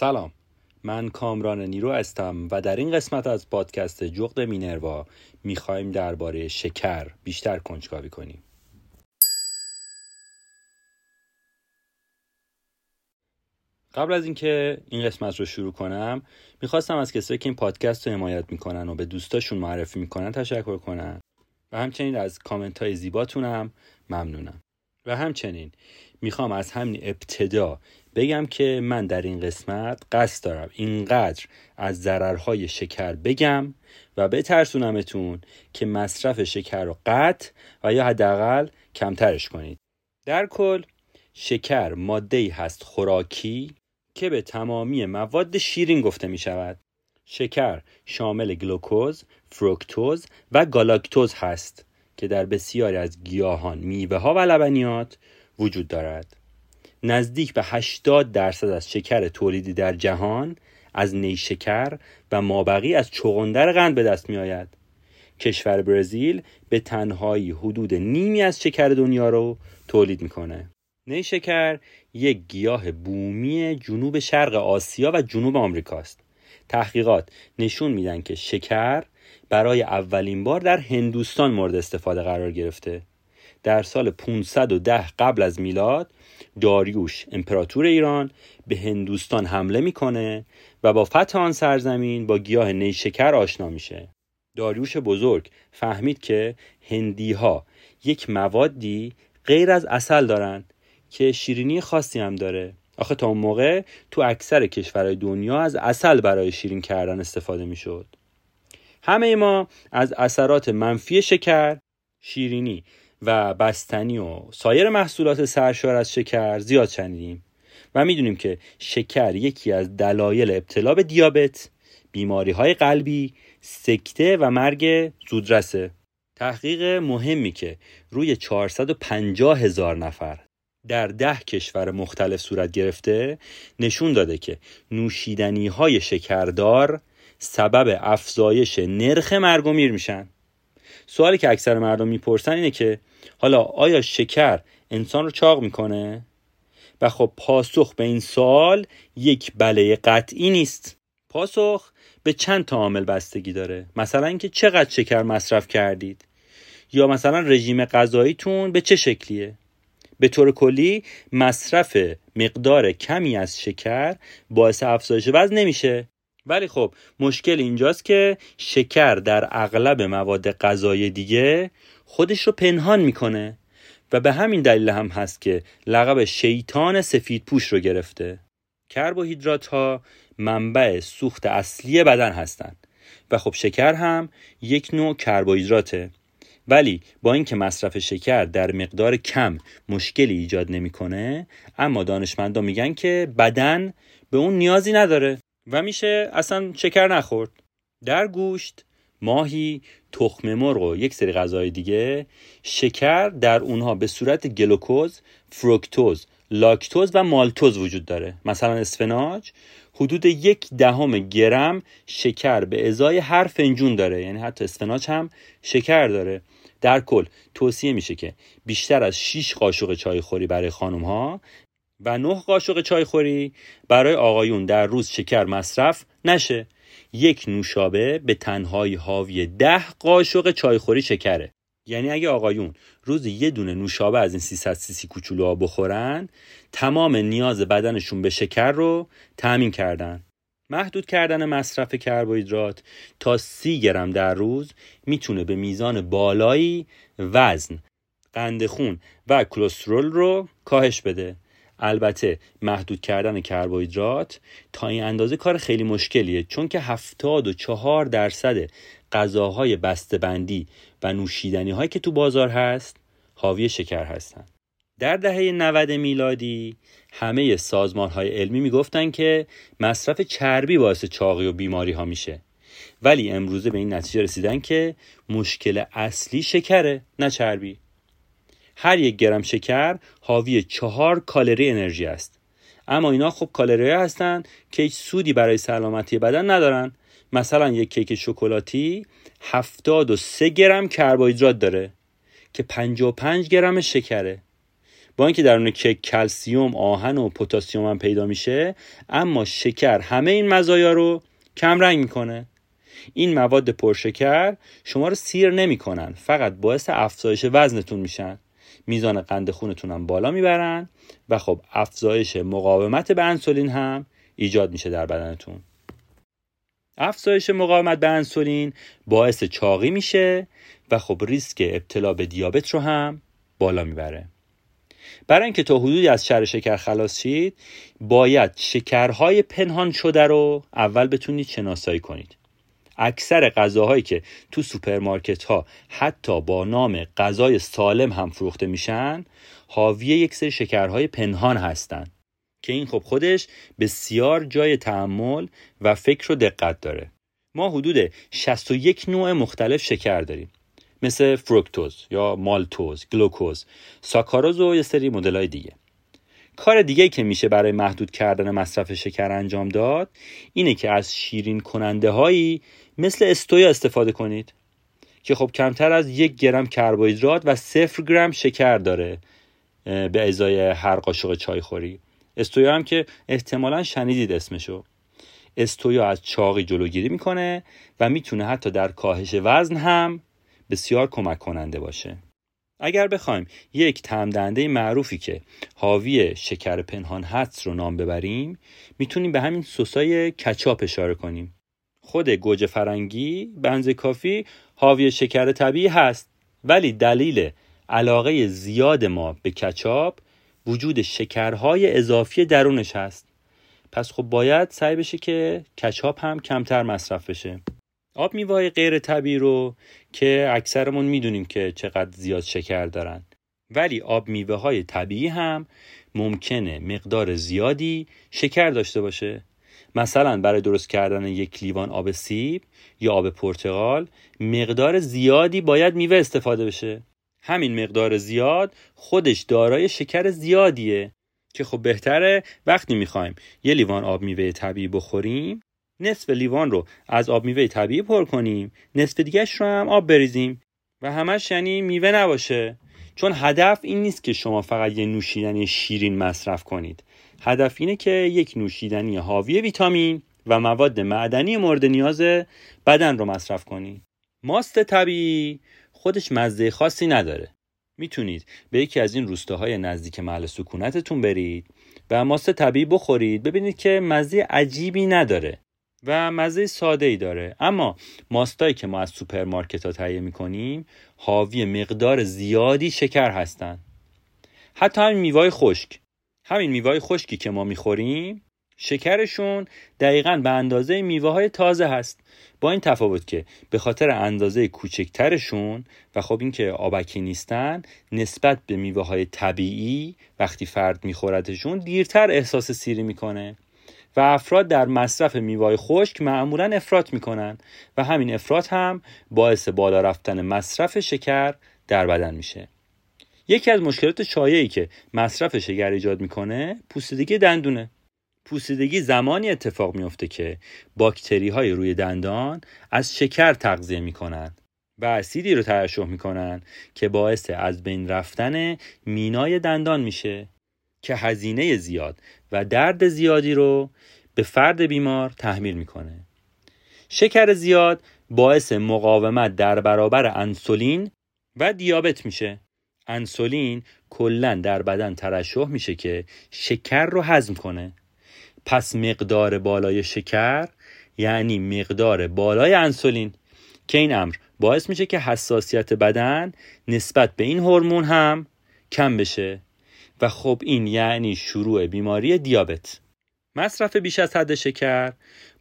سلام. من کامران نیرو هستم و در این قسمت از پادکست جغد مینروا می‌خوایم درباره شکر بیشتر کنجکاوی کنیم. قبل از اینکه این قسمت رو شروع کنم می‌خواستم از کسایی که این پادکست رو حمایت می‌کنن و به دوستاشون معرفی می‌کنن تشکر کنم و همچنین از کامنت های زیباتونم ممنونم. و همچنین می‌خوام از همین ابتدا بگم که من در این قسمت قصد دارم اینقدر از ضررهای شکر بگم و بترسونمتون که مصرف شکر رو قطع و یا حداقل کمترش کنید در کل شکر ماده هست خوراکی که به تمامی مواد شیرین گفته می شود شکر شامل گلوکوز، فروکتوز و گالاکتوز هست که در بسیاری از گیاهان، میوه ها و لبنیات وجود دارد. نزدیک به 80 درصد از شکر تولیدی در جهان از نیشکر و مابقی از چغندر قند به دست می آید. کشور برزیل به تنهایی حدود نیمی از شکر دنیا رو تولید می‌کنه. نیشکر یک گیاه بومی جنوب شرق آسیا و جنوب آمریکاست. تحقیقات نشون میدن که شکر برای اولین بار در هندوستان مورد استفاده قرار گرفته. در سال 510 قبل از میلاد داریوش امپراتور ایران به هندوستان حمله می‌کنه و با فتح آن سرزمین با گیاه نیشکر آشنا میشه. داریوش بزرگ فهمید که هندی ها یک موادی غیر از اصل دارن که شیرینی خاصی هم داره. آخه تا اون موقع تو اکثر کشورهای دنیا از اصل برای شیرین کردن استفاده می‌شد. همه ما از اثرات منفی شکر شیرینی و بستنی و سایر محصولات سرشار از شکر زیاد شنیدیم و می‌دونیم که شکر یکی از دلایل ابتلا به دیابت، بیماری های قلبی، سکته و مرگ زودرسه. تحقیق مهمی که روی 450 هزار نفر در ده کشور مختلف صورت گرفته نشون داده که نوشیدنی های شکردار سبب افزایش نرخ مرگ و میر میشن سوالی که اکثر مردم می‌پرسن اینه که حالا آیا شکر انسان رو چاق می‌کنه؟ و خب پاسخ به این سوال یک بله قطعی نیست. پاسخ به چند تا عامل بستگی داره. مثلا اینکه چقدر شکر مصرف کردید؟ یا مثلا رژیم غذاییتون به چه شکلیه؟ به طور کلی مصرف مقدار کمی از شکر باعث افزایش وزن نمیشه. ولی خب مشکل اینجاست که شکر در اغلب مواد غذایی دیگه خودش رو پنهان می‌کنه و به همین دلیل هم هست که لقب شیطان سفید پوش رو گرفته. کربوهیدرات ها منبع سوخت اصلی بدن هستند و خب شکر هم یک نوع کربوهیدراته. ولی با اینکه مصرف شکر در مقدار کم مشکلی ایجاد نمی‌کنه اما دانشمندان میگن که بدن به اون نیازی نداره. و میشه اصلا شکر نخورد. در گوشت ماهی تخم مرغ و یک سری غذای دیگه شکر در اونها به صورت گلوکوز فروکتوز لاکتوز و مالتوز وجود داره. مثلا اسفناج حدود یک دهم گرم شکر به ازای هر فنجون داره. یعنی حتی اسفناج هم شکر داره. در کل توصیه میشه که بیشتر از 6 قاشق چای خوری برای خانم ها و 9 قاشق چای خوری برای آقایون در روز شکر مصرف نشه. یک نوشابه به تنهایی حاوی ده قاشق چایخوری شکره. یعنی اگه آقایون روز یه دونه نوشابه از این 300 سیسی کوچولو بخورن تمام نیاز بدنشون به شکر رو تأمین کردن. محدود کردن مصرف کربوهیدرات تا سی گرم در روز می‌تونه به میزان بالایی وزن قند خون و کلسترول رو کاهش بده. البته محدود کردن کربوهیدرات تا این اندازه کار خیلی مشکلیه چون که هفتاد و چهار درصد غذاهای بسته‌بندی و نوشیدنی هایی که تو بازار هست حاوی شکر هستند. در دهه 90 میلادی همه سازمان های علمی می‌گفتن که مصرف چربی باعث چاقی و بیماری ها میشه ولی امروزه به این نتیجه رسیدن که مشکل اصلی شکره نه چربی هر یک گرم شکر حاوی چهار کالری انرژی است. اما اینا خب کالری هستند که هیچ سودی برای سلامتی بدن ندارن. مثلا یک کیک شکلاتی 73 گرم کربوهیدرات داره که 55 گرم شکره. با اینکه در اون کیک کلسیوم آهن و پتاسیم هم پیدا میشه اما شکر همه این مزایا رو کم رنگ می‌کنه. این مواد پرشکر شما رو سیر نمی‌کنن فقط باعث افزایش وزنتون میشن. میزان قند خونتون هم بالا می‌برن و خب افزایش مقاومت به انسولین هم ایجاد میشه در بدنتون. افزایش مقاومت به انسولین باعث چاقی میشه و خب ریسک ابتلا به دیابت رو هم بالا می‌بره. برای اینکه تا حدودی از شر شکر خلاص شید باید شکرهای پنهان شده رو اول بتونید شناسایی کنید. اکثر غذاهایی که تو سوپرمارکت ها حتی با نام غذای سالم هم فروخته میشن حاوی یک سری شکرهای پنهان هستند که این خب خودش بسیار جای تحمل و فکر و دقت داره. ما حدود 61 نوع مختلف شکر داریم. مثل فروکتوز یا مالتوز، گلوکوز، ساکاروز و یه سری مدل های دیگه. کار دیگه که میشه برای محدود کردن مصرف شکر انجام داد اینه که از شیرین کننده هایی مثل استویا استفاده کنید که خب کمتر از یک گرم کربوهیدرات و صفر گرم شکر داره به ازای هر قاشق چای خوری استویا هم که احتمالا شنیدید اسمشو. استویا از چاقی جلوگیری می‌کنه و می‌تونه حتی در کاهش وزن هم بسیار کمک کننده باشه. اگر بخوایم یک تمدنده معروفی که حاوی شکر پنهان هست رو نام ببریم می‌تونیم به همین سسای کچاپ اشاره کنیم. خود گوجه فرنگی بنز کافی حاوی شکر طبیعی هست ولی دلیل علاقه زیاد ما به کچاپ وجود شکرهای اضافی درونش هست. پس خب باید سعی بشه که کچاپ هم کمتر مصرف بشه. آب میوه غیر طبیعی رو که اکثرمون می‌دونیم که چقدر زیاد شکر دارن. ولی آب میوه های طبیعی هم ممکنه مقدار زیادی شکر داشته باشه. مثلا برای درست کردن یک لیوان آب سیب یا آب پرتقال مقدار زیادی باید میوه استفاده بشه. همین مقدار زیاد خودش دارای شکر زیادیه. که خب بهتره وقتی می‌خوایم یه لیوان آب میوه طبیعی بخوریم نصف لیوان رو از آب میوه طبیعی پر کنیم. نصف دیگهش رو هم آب بریزیم. و همش یعنی میوه نباشه. چون هدف این نیست که شما فقط یه نوشیدنی شیرین مصرف کنید. هدف اینه که یک نوشیدنی حاوی ویتامین و مواد معدنی مورد نیاز بدن رو مصرف کنید. ماست طبیعی خودش مزه خاصی نداره. می‌تونید به یکی از این روستاهای نزدیک محل سکونتتون برید و ماست طبیعی بخورید. ببینید که مزه عجیبی نداره. و مزه ساده ای داره. اما ماستایی که ما از سوپرمارکت ها تهیه می‌کنیم حاوی مقدار زیادی شکر هستند حتی همین میوای خشک. همین میوای خشکی که ما می‌خوریم شکرشون دقیقا به اندازه میوه های تازه هست. با این تفاوت که به خاطر اندازه کوچکترشون و خب اینکه آبکی نیستن نسبت به میوه های طبیعی وقتی فرد میخوردشون دیرتر احساس سیری می‌کنه. و افراد در مصرف میوه خشک معمولا افراط می‌کنن و همین افراط هم باعث بالا رفتن مصرف شکر در بدن میشه. یکی از مشکلات شایعی که مصرف شکر ایجاد می‌کنه پوسیدگی دندونه. پوسیدگی زمانی اتفاق میفته که باکتری های روی دندان از شکر تغذیه می‌کنن و اسیدی رو ترشح می‌کنن که باعث از بین رفتن مینای دندان میشه. که هزینه زیاد و درد زیادی رو به فرد بیمار تحمیل می‌کنه. شکر زیاد باعث مقاومت در برابر انسولین و دیابت میشه. انسولین کلا در بدن ترشح میشه که شکر رو هضم کنه. پس مقدار بالای شکر یعنی مقدار بالای انسولین که این امر باعث میشه که حساسیت بدن نسبت به این هورمون هم کم بشه. و خب این یعنی شروع بیماری دیابت. مصرف بیش از حد شکر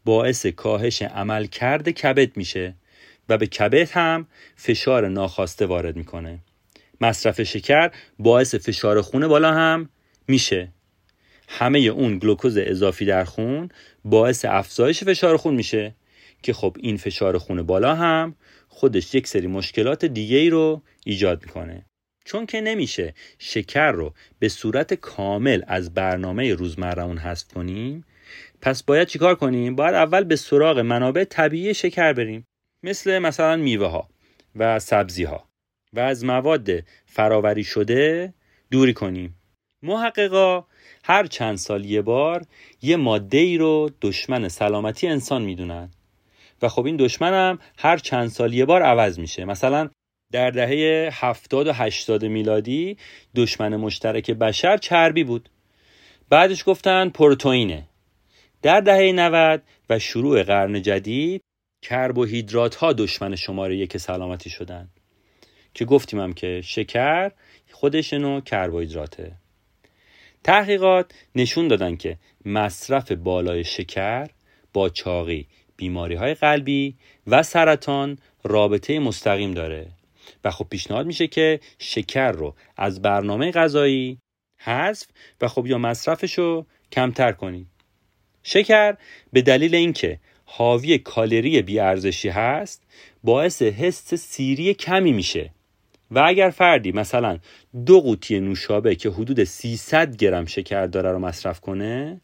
باعث کاهش عملکرد کبد میشه و به کبد هم فشار ناخواسته وارد می‌کنه. مصرف شکر باعث فشار خون بالا هم میشه. همه اون گلوکوز اضافی در خون باعث افزایش فشار خون میشه که خب این فشار خون بالا هم خودش یک سری مشکلات دیگه ای رو ایجاد می‌کنه. چون که نمیشه شکر رو به صورت کامل از برنامه روزمرهمون حذف کنیم پس باید چیکار کنیم؟ باید اول به سراغ منابع طبیعی شکر بریم مثل مثلا میوه ها و سبزی ها و از مواد فراوری شده دوری کنیم. محققا هر چند سال یه بار یه ماده ای رو دشمن سلامتی انسان می‌دونن. و خب این دشمن هم هر چند سال یه بار عوض میشه. مثلا در دهه 70 و 80 میلادی دشمن مشترک بشر چربی بود. بعدش گفتن پروتئینه. در دهه 90 و شروع قرن جدید کربوهیدرات ها دشمن شماره یک سلامتی شدن. که گفتیم هم که شکر خودش نوع کربوهیدراته. تحقیقات نشون دادن که مصرف بالای شکر با چاقی بیماری های قلبی و سرطان رابطه مستقیم داره. و خب پیشنهاد میشه که شکر رو از برنامه غذایی حذف و خب یا مصرفش رو کمتر کنید شکر به دلیل اینکه حاوی کالری بیارزشی هست باعث حس سیری کمی میشه. و اگر فردی مثلا دو قوطی نوشابه که حدود 300 گرم شکر داره رو مصرف کنه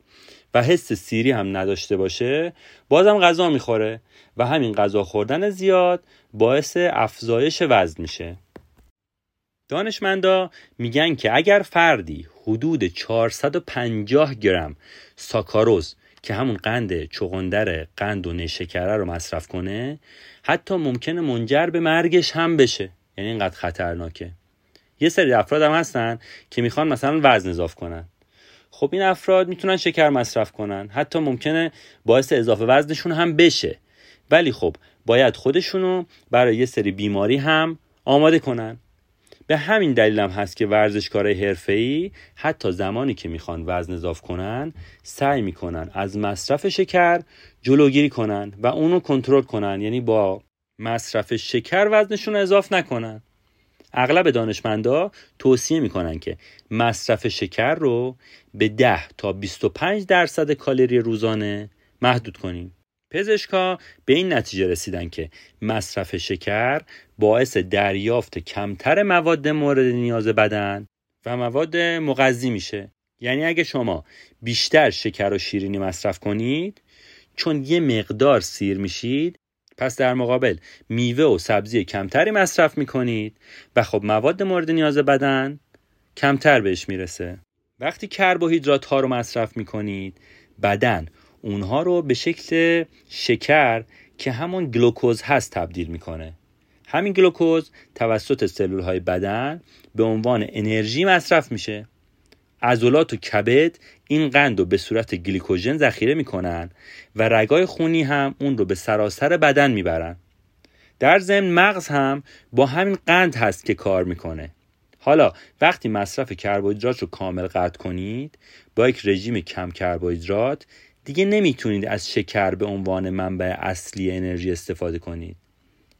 و حس سیری هم نداشته باشه بازم غذا می‌خوره و همین غذا خوردن زیاد باعث افزایش وزن میشه. دانشمندا میگن که اگر فردی حدود 450 گرم ساکاروز که همون قند چغندر قند و نشکره رو مصرف کنه حتی ممکنه منجر به مرگش هم بشه. یعنی اینقدر خطرناکه. یه سری افراد هم هستن که می‌خوان مثلا وزن اضافه کنن. خب این افراد می‌تونن شکر مصرف کنن. حتی ممکنه باعث اضافه وزنشون هم بشه. ولی خب باید خودشونو برای یه سری بیماری هم آماده کنن. به همین دلیل هم هست که ورزشکارای حرفه‌ای حتی زمانی که می‌خوان وزن اضافه کنن سعی می‌کنن از مصرف شکر جلوگیری کنن و اونو کنترل کنن. یعنی با مصرف شکر وزنشون اضاف نکنن. اغلب دانشمندا توصیه می‌کنن که مصرف شکر رو به 10 تا 25 درصد کالری روزانه محدود کنیم. پزشکا به این نتیجه رسیدن که مصرف شکر باعث دریافت کمتر مواد مورد نیاز بدن و مواد مغذی میشه. یعنی اگه شما بیشتر شکر و شیرینی مصرف کنید چون یه مقدار سیر میشید پس در مقابل میوه و سبزی کمتری مصرف می‌کنید و خب مواد مورد نیاز بدن کمتر بهش می‌رسه. وقتی کربوهیدرات ها رو مصرف می‌کنید بدن اونها رو به شکل شکر که همون گلوکوز هست تبدیل می‌کنه. همین گلوکوز توسط سلول های بدن به عنوان انرژی مصرف میشه. عضلات و کبد این قند رو به صورت گلیکوژن ذخیره می‌کنن و رگای خونی هم اون رو به سراسر بدن می‌برن. در ضمن مغز هم با همین قند هست که کار می‌کنه. حالا وقتی مصرف کربوهیدرات رو کامل قطع کنید با یک رژیم کم کربوهیدرات دیگه نمی‌تونید از شکر به عنوان منبع اصلی انرژی استفاده کنید.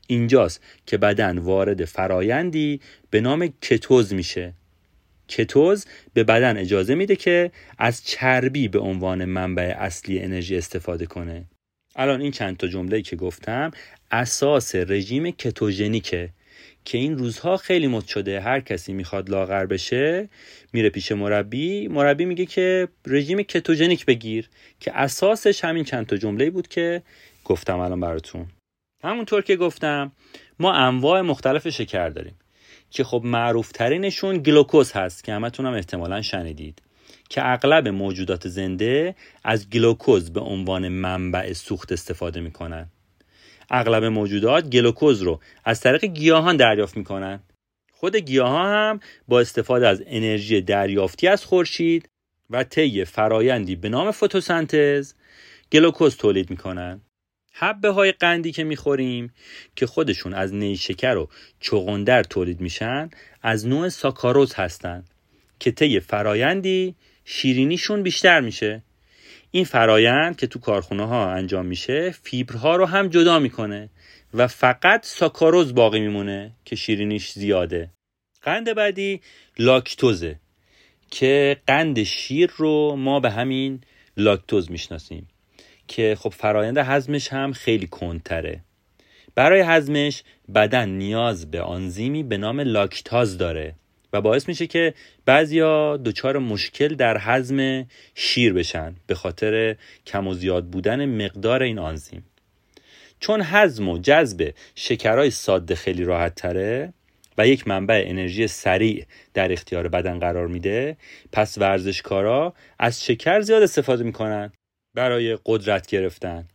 اینجاست که بدن وارد فرایندی به نام کتوز میشه. کتوز به بدن اجازه میده که از چربی به عنوان منبع اصلی انرژی استفاده کنه. الان این چند تا جمله که گفتم اساس رژیم کتوژنیکه که این روزها خیلی مد شده. هر کسی می‌خواد لاغر بشه میره پیش مربی. مربی میگه که رژیم کتوژنیک بگیر که اساسش همین چند تا جمله بود که گفتم الان براتون. همونطور که گفتم ما انواع مختلف شکر داریم. که خب معروف ترینشون گلوکوز هست که همتون هم احتمالا شنیدید. که اغلب موجودات زنده از گلوکوز به عنوان منبع سوخت استفاده می‌کنن. اغلب موجودات گلوکوز رو از طریق گیاهان دریافت می‌کنن. خود گیاه هم با استفاده از انرژی دریافتی از خورشید و طی فرایندی به نام فتوسنتز گلوکوز تولید می‌کنن. حبه های قندی که می‌خوریم که خودشون از نیشکر و چغندر تولید میشن از نوع ساکاروز هستن که طی فرایندی شیرینیشون بیشتر میشه. این فرایند که تو کارخونه ها انجام میشه فیبرها رو هم جدا می‌کنه و فقط ساکاروز باقی میمونه که شیرینیش زیاده. قند بعدی لاکتوزه که قند شیر رو ما به همین لاکتوز می‌شناسیم. که خب فرایند هضمش هم خیلی کندتره. برای هضمش بدن نیاز به آنزیمی به نام لاکتاز داره و باعث میشه که بعضیا دچار مشکل در هضم شیر بشن به خاطر کم و زیاد بودن مقدار این آنزیم. چون هضم و جذب شکرهای ساده خیلی راحت تره و یک منبع انرژی سریع در اختیار بدن قرار میده پس ورزشکارا از شکر زیاد استفاده می‌کنن. برای قدرت گرفتن.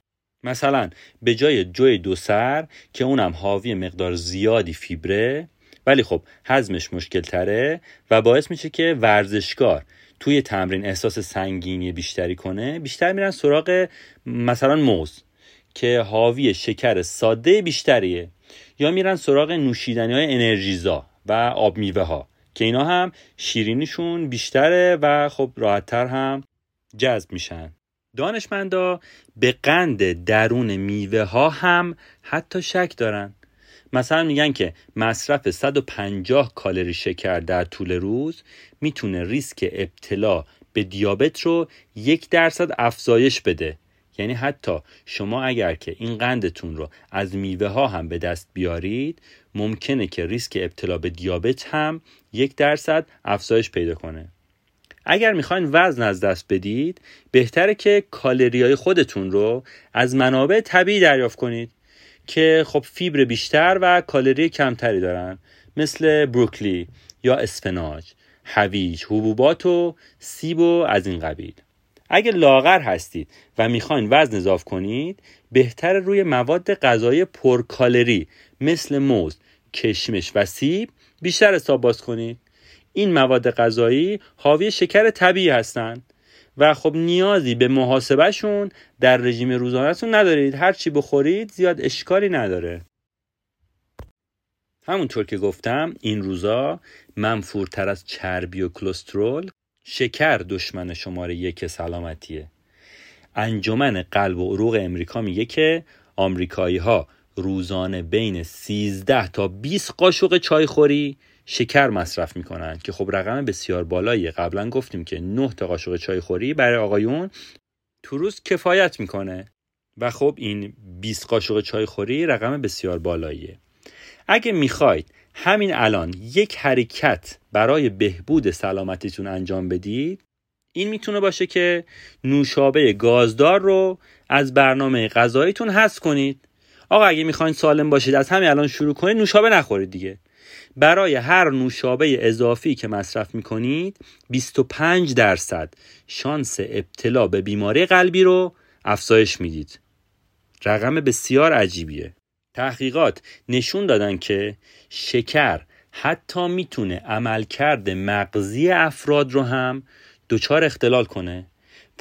مثلا به جای جوی دو سر که اونم حاوی مقدار زیادی فیبره ولی خب هضمش مشکل تره و باعث میشه که ورزشکار توی تمرین احساس سنگینی بیشتری کنه بیشتر میرن سراغ مثلا موز که حاوی شکر ساده بیشتریه. یا میرن سراغ نوشیدنی های انرژیزا و آب میوه ها که اینا هم شیرینیشون بیشتره و خب راحتتر هم جذب میشن. دانشمندا به قند درون میوه ها هم حتی شک دارن. مثلا میگن که مصرف 150 کالری شکر در طول روز می‌تونه ریسک ابتلا به دیابت رو یک درصد افزایش بده. یعنی حتی شما اگر که این قندتون رو از میوه ها هم به دست بیارید ممکنه که ریسک ابتلا به دیابت هم یک درصد افزایش پیدا کنه. اگر می‌خواین وزن از دست بدید بهتره که کالری های خودتون رو از منابع طبیعی دریافت کنید که خب فیبر بیشتر و کالری کمتری دارن مثل بروکلی یا اسفناج هویج حبوبات و سیب و از این قبیل. اگر لاغر هستید و می‌خواین وزن اضاف کنید بهتر روی مواد غذایی پرکالری مثل موز کشمش و سیب بیشتر حساب باز کنید. این مواد غذایی حاوی شکر طبیعی هستند و خب نیازی به محاسبهشون در رژیم روزانهتون ندارید. هر چی بخورید زیاد اشکالی نداره. همونطور که گفتم این روزا منفورتر از چربی و کلسترول شکر دشمن شماره یک سلامتیه. انجمن قلب و عروق امریکا میگه که آمریکایی ها روزانه بین 13 تا 20 قاشق چای خوری شکر مصرف می‌کنن. که خب رقم بسیار بالایی قبلا گفتیم که 9 تا قاشق چای خوری برای آقایون تو روز کفایت می‌کنه. و خب این 20 قاشق چای خوری رقم بسیار بالاییه. اگه می‌خواید همین الان یک حرکت برای بهبود سلامتیتون انجام بدید این می‌تونه باشه که نوشابه گازدار رو از برنامه غذاییتون حذف کنید. آقا اگه می‌خواین سالم باشید از همین الان شروع کنید نوشابه نخورید دیگه. برای هر نوشابه اضافی که مصرف می‌کنید 25 درصد شانس ابتلا به بیماری قلبی رو افزایش می‌دید. رقم بسیار عجیبیه. تحقیقات نشون دادن که شکر حتی می‌تونه عملکرد مغزی افراد رو هم دچار اختلال کنه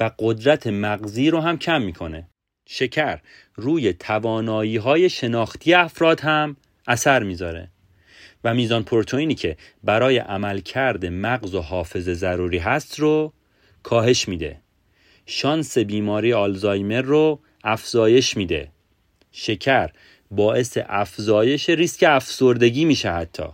و قدرت مغزی رو هم کم می‌کنه. شکر روی توانایی های شناختی افراد هم اثر می‌ذاره. و میزان پروتئینی که برای عملکرد مغز و حافظه ضروری هست رو کاهش میده. شانس بیماری آلزایمر رو افزایش میده. شکر باعث افزایش ریسک افسردگی میشه حتی.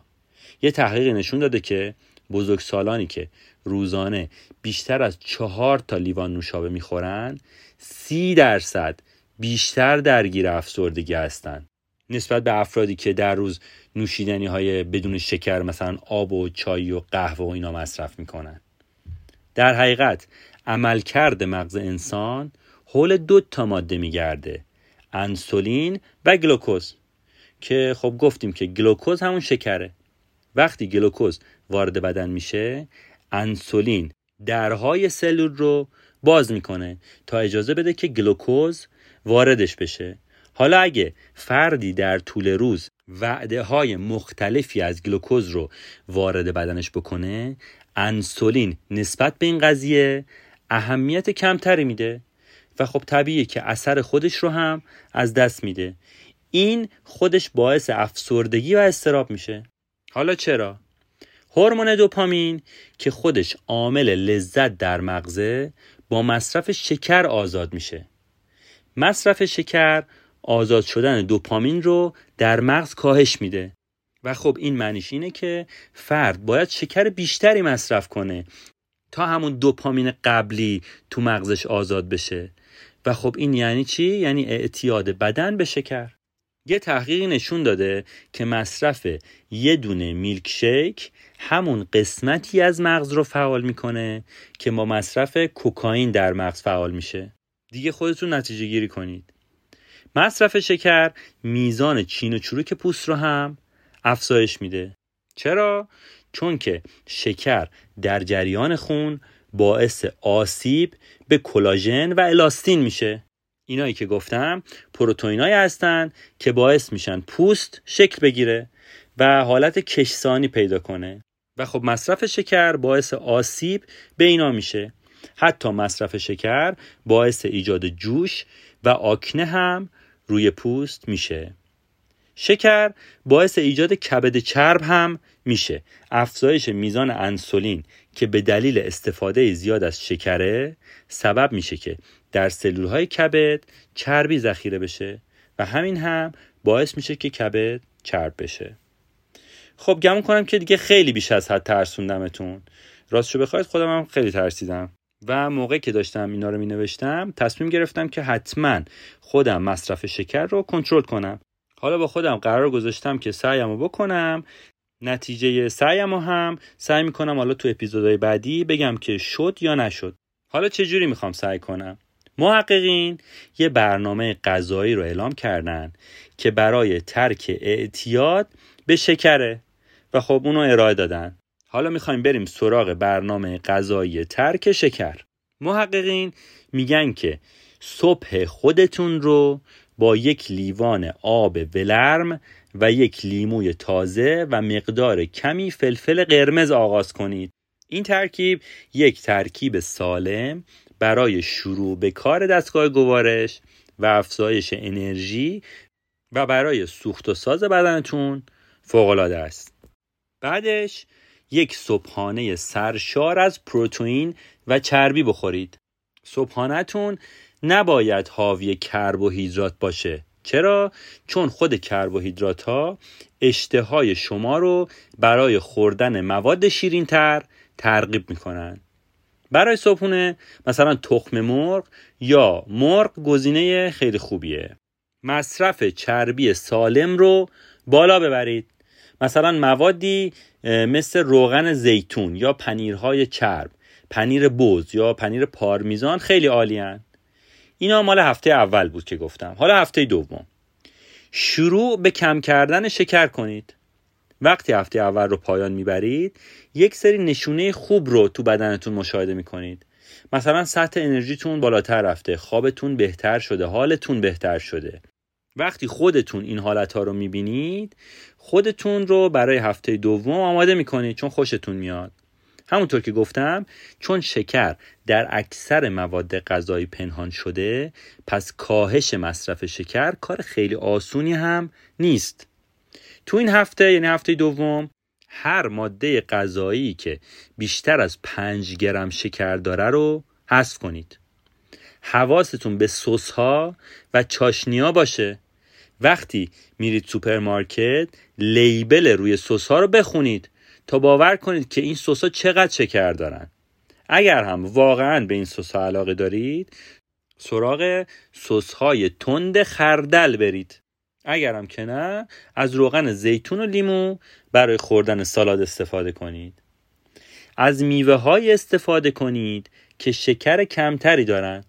یه تحقیق نشون داده که بزرگسالانی که روزانه بیشتر از چهار تا لیوان نوشابه می‌خورن سی درصد بیشتر درگیر افسردگی هستند نسبت به افرادی که در روز نوشیدنی های بدون شکر مثلا آب و چای و قهوه و اینا مصرف می‌کنن. در حقیقت عملکرد مغز انسان حول دو تا ماده میگرده انسولین و گلوکوز که خب گفتیم که گلوکوز همون شکره. وقتی گلوکوز وارد بدن میشه انسولین درهای سلول رو باز می‌کنه تا اجازه بده که گلوکوز واردش بشه. حالا اگه فردی در طول روز وعده های مختلفی از گلوکوز رو وارد بدنش بکنه انسولین نسبت به این قضیه اهمیت کمتری میده و خب طبیعیه که اثر خودش رو هم از دست میده. این خودش باعث افسردگی و استراب میشه. حالا چرا؟ هورمون دوپامین که خودش عامل لذت در مغزه با مصرف شکر آزاد میشه. مصرف شکر آزاد شدن دوپامین رو در مغز کاهش میده. و خب این معنیش اینه که فرد باید شکر بیشتری مصرف کنه تا همون دوپامین قبلی تو مغزش آزاد بشه. و خب این یعنی چی؟ یعنی اعتیاد بدن به شکر. یه تحقیقی نشون داده که مصرف یه دونه میلک شیک همون قسمتی از مغز رو فعال می‌کنه که با مصرف کوکائین در مغز فعال میشه. دیگه خودتون نتیجه گیری کنید. مصرف شکر میزان چین و چروک پوست رو هم افزایش میده. چرا؟ چون که شکر در جریان خون باعث آسیب به کلاژن و الاستین میشه. اینایی که گفتم پروتئینایی هستن که باعث میشن پوست شکل بگیره و حالت کشسانی پیدا کنه. و خب مصرف شکر باعث آسیب به اینا میشه. حتی مصرف شکر باعث ایجاد جوش و آکنه هم روی پوست میشه. شکر باعث ایجاد کبد چرب هم میشه. افزایش میزان انسولین که به دلیل استفاده زیاد از شکره سبب میشه که در سلول های کبد چربی ذخیره بشه و همین هم باعث میشه که کبد چرب بشه. خب گمون کنم که دیگه خیلی بیش از حد ترسوندمتون. راستشو بخواید خودم هم خیلی ترسیدم. و موقعی که داشتم اینا رو می نوشتم تصمیم گرفتم که حتما خودم مصرف شکر رو کنترل کنم. حالا با خودم قرار گذاشتم که سعیم رو بکنم. نتیجه سعیم رو هم سعی می‌کنم حالا تو اپیزودهای بعدی بگم که شد یا نشد. حالا چه جوری می‌خوام سعی کنم؟ محققین یه برنامه غذایی رو اعلام کردن که برای ترک اعتیاد به شکره و خب اونو ارائه دادن. حالا می‌خوایم بریم سراغ برنامه غذایی ترک شکر. محققین میگن که صبح خودتون رو با یک لیوان آب ولرم و یک لیموی تازه و مقدار کمی فلفل قرمز آغاز کنید. این ترکیب یک ترکیب سالم برای شروع به کار دستگاه گوارش و افزایش انرژی و برای سوخت و ساز بدنتون فوقالعاده است. بعدش یک صبحانه سرشار از پروتئین و چربی بخورید. صبحانهتون نباید حاوی کربوهیدرات باشه. چرا؟ چون خود کربوهیدرات ها اشتهای شما رو برای خوردن مواد شیرینتر ترغیب می‌کنن. برای صبحونه مثلا تخم مرغ یا مرغ گزینه خیلی خوبیه. مصرف چربی سالم رو بالا ببرید. مثلا موادی مثل روغن زیتون یا پنیرهای چرب پنیر بوز یا پنیر پارمیزان خیلی عالیان اینا مال هفته اول بود که گفتم. حالا هفته دوم. شروع به کم کردن شکر کنید. وقتی هفته اول رو پایان می‌برید یک سری نشونه خوب رو تو بدنتون مشاهده می‌کنید. مثلا سطح انرژیتون بالاتر رفته خوابتون بهتر شده حالتون بهتر شده. وقتی خودتون این حالت ها رو می‌بینید خودتون رو برای هفته دوم آماده می‌کنید چون خوشتون میاد. همونطور که گفتم چون شکر در اکثر مواد غذایی پنهان شده پس کاهش مصرف شکر کار خیلی آسونی هم نیست. تو این هفته یعنی هفته دوم هر ماده غذایی که بیشتر از 5 گرم شکر داره رو حذف کنید. حواستون به سس ها و چاشنیا باشه. وقتی میرید سوپرمارکت label روی سس ها رو بخونید تا باور کنید که این سس ها چقدر شکر دارن. اگر هم واقعا به این سس ها علاقه دارید سراغ سس های تند خردل برید. هم که نه از روغن زیتون و لیمو برای خوردن سالاد استفاده کنید. از میوه های استفاده کنید که شکر کمتری دارند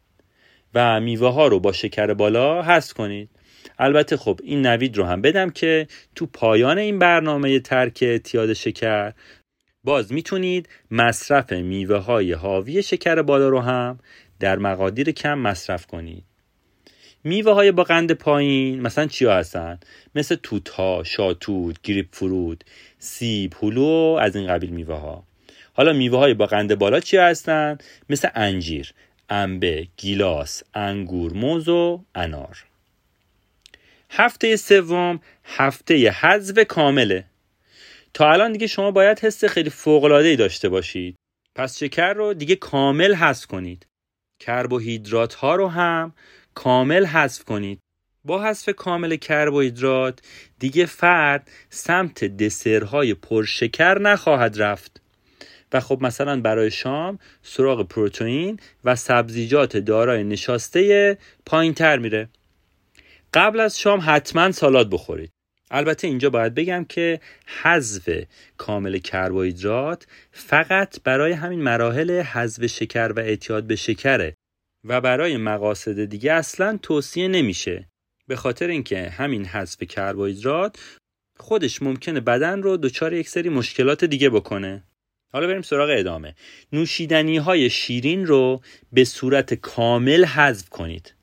و میوه ها رو با شکر بالا حذف کنید. البته خب این نوید رو هم بدم که تو پایان این برنامه ترک اعتیاد شکر باز می‌تونید مصرف میوه های حاوی شکر بالا رو هم در مقادیر کم مصرف کنید. میوه های با قند پایین مثلا چیا هستن؟ مثل توت ها شاتوت گریپ فروت سیب هلو از این قبیل میوه ها حالا میوه های با قند بالا چیا هستن؟ مثل انجیر انبه گیلاس انگور موز و انار. هفته سوم هفته حذف کامله. تا الان دیگه شما باید حس خیلی ای داشته باشید. پس شکر رو دیگه کامل حذف کنید. کربوهیدرات ها رو هم کامل حذف کنید. با حذف کامل کربوهیدرات دیگه فرد سمت دسرهای پرشکر نخواهد رفت. و خب مثلا برای شام سراغ پروتئین و سبزیجات دارای نشاسته پایین تر میره. قبل از شام حتما سالاد بخورید. البته اینجا باید بگم که حذف کامل کربوهیدرات فقط برای همین مراحل حذف شکر و اعتیاد به شکره و برای مقاصد دیگه اصلا توصیه نمیشه. به خاطر اینکه همین حذف کربوهیدرات خودش ممکنه بدن رو دچار یک سری مشکلات دیگه بکنه. حالا بریم سراغ ادامه. نوشیدنی های شیرین رو به صورت کامل حذف کنید.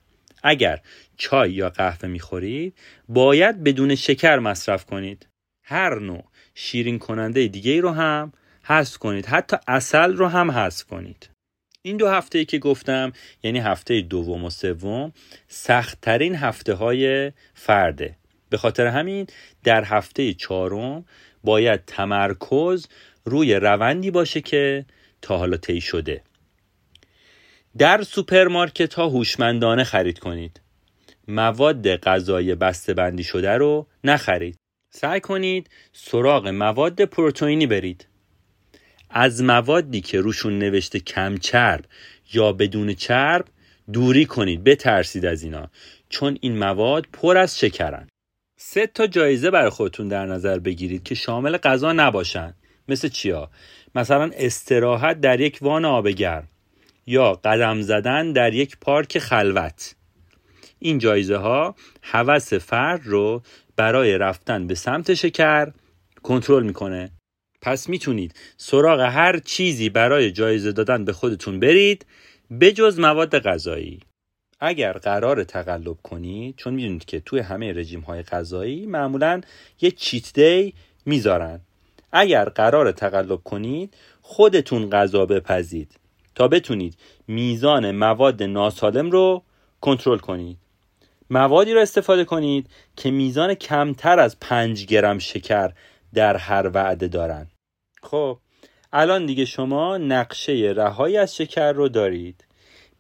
اگر چای یا قهوه می‌خورید باید بدون شکر مصرف کنید. هر نوع شیرین کننده دیگه رو هم حذف کنید حتی اصل رو هم حذف کنید. این دو هفته که گفتم یعنی هفته دوم و سوم سختترین هفته های فرده. به خاطر همین در هفته چهارم باید تمرکز روی روندی باشه که تا حالا طی شده. در سوپرمارکت ها هوشمندانه خرید کنید. مواد غذایی بسته بندی شده رو نخرید. سعی کنید سراغ مواد پروتئینی برید. از موادی که روشون نوشته کم چرب یا بدون چرب دوری کنید بترسید از اینا چون این مواد پر از شکرن. سه تا جایزه برای خودتون در نظر بگیرید که شامل غذا نباشن. مثل چیا؟ مثلا استراحت در یک وان آب گرم یا قدم زدن در یک پارک خلوت. این جایزه ها هوس فرد رو برای رفتن به سمت شکر کنترل می‌کنه. پس می‌تونید سراغ هر چیزی برای جایزه دادن به خودتون برید بجز مواد غذایی. اگر قرار تقلب کنید چون می‌دونید که توی همه رژیم های غذایی معمولا یه چیت دی می‌ذارن. اگر قرار تقلب کنید خودتون غذا بپزید تا بتونید میزان مواد ناسالم رو کنترل کنید. موادی رو استفاده کنید که میزان کمتر از 5 گرم شکر در هر وعده دارن. خب الان دیگه شما نقشه رهایی از شکر رو دارید.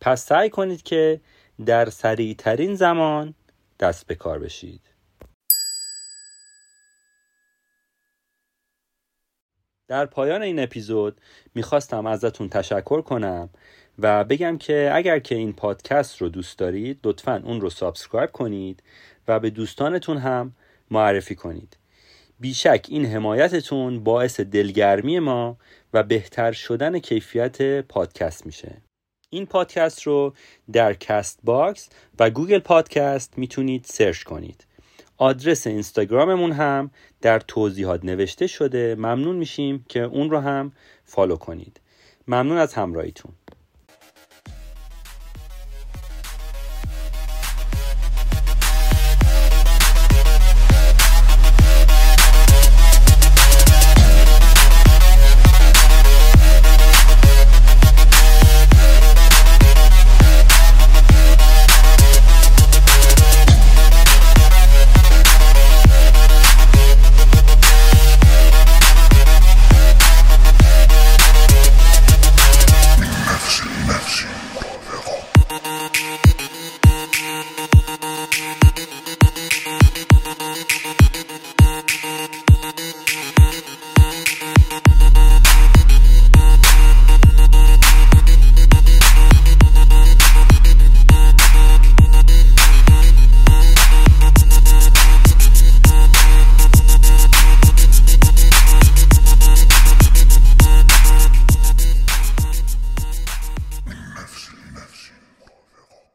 پس سعی کنید که در سریع ترین زمان دست به کار بشید. در پایان این اپیزود می‌خواستم ازتون تشکر کنم. و بگم که اگر که این پادکست رو دوست دارید لطفا اون رو subscribe کنید و به دوستانتون هم معرفی کنید. بیشک این حمایتتون باعث دلگرمی ما و بهتر شدن کیفیت پادکست میشه. این پادکست رو در کست باکس و گوگل پادکست می‌تونید سرچ کنید. آدرس اینستاگراممون هم در توضیحات نوشته شده. ممنون میشیم که اون رو هم فالو کنید. ممنون از همراهیتون.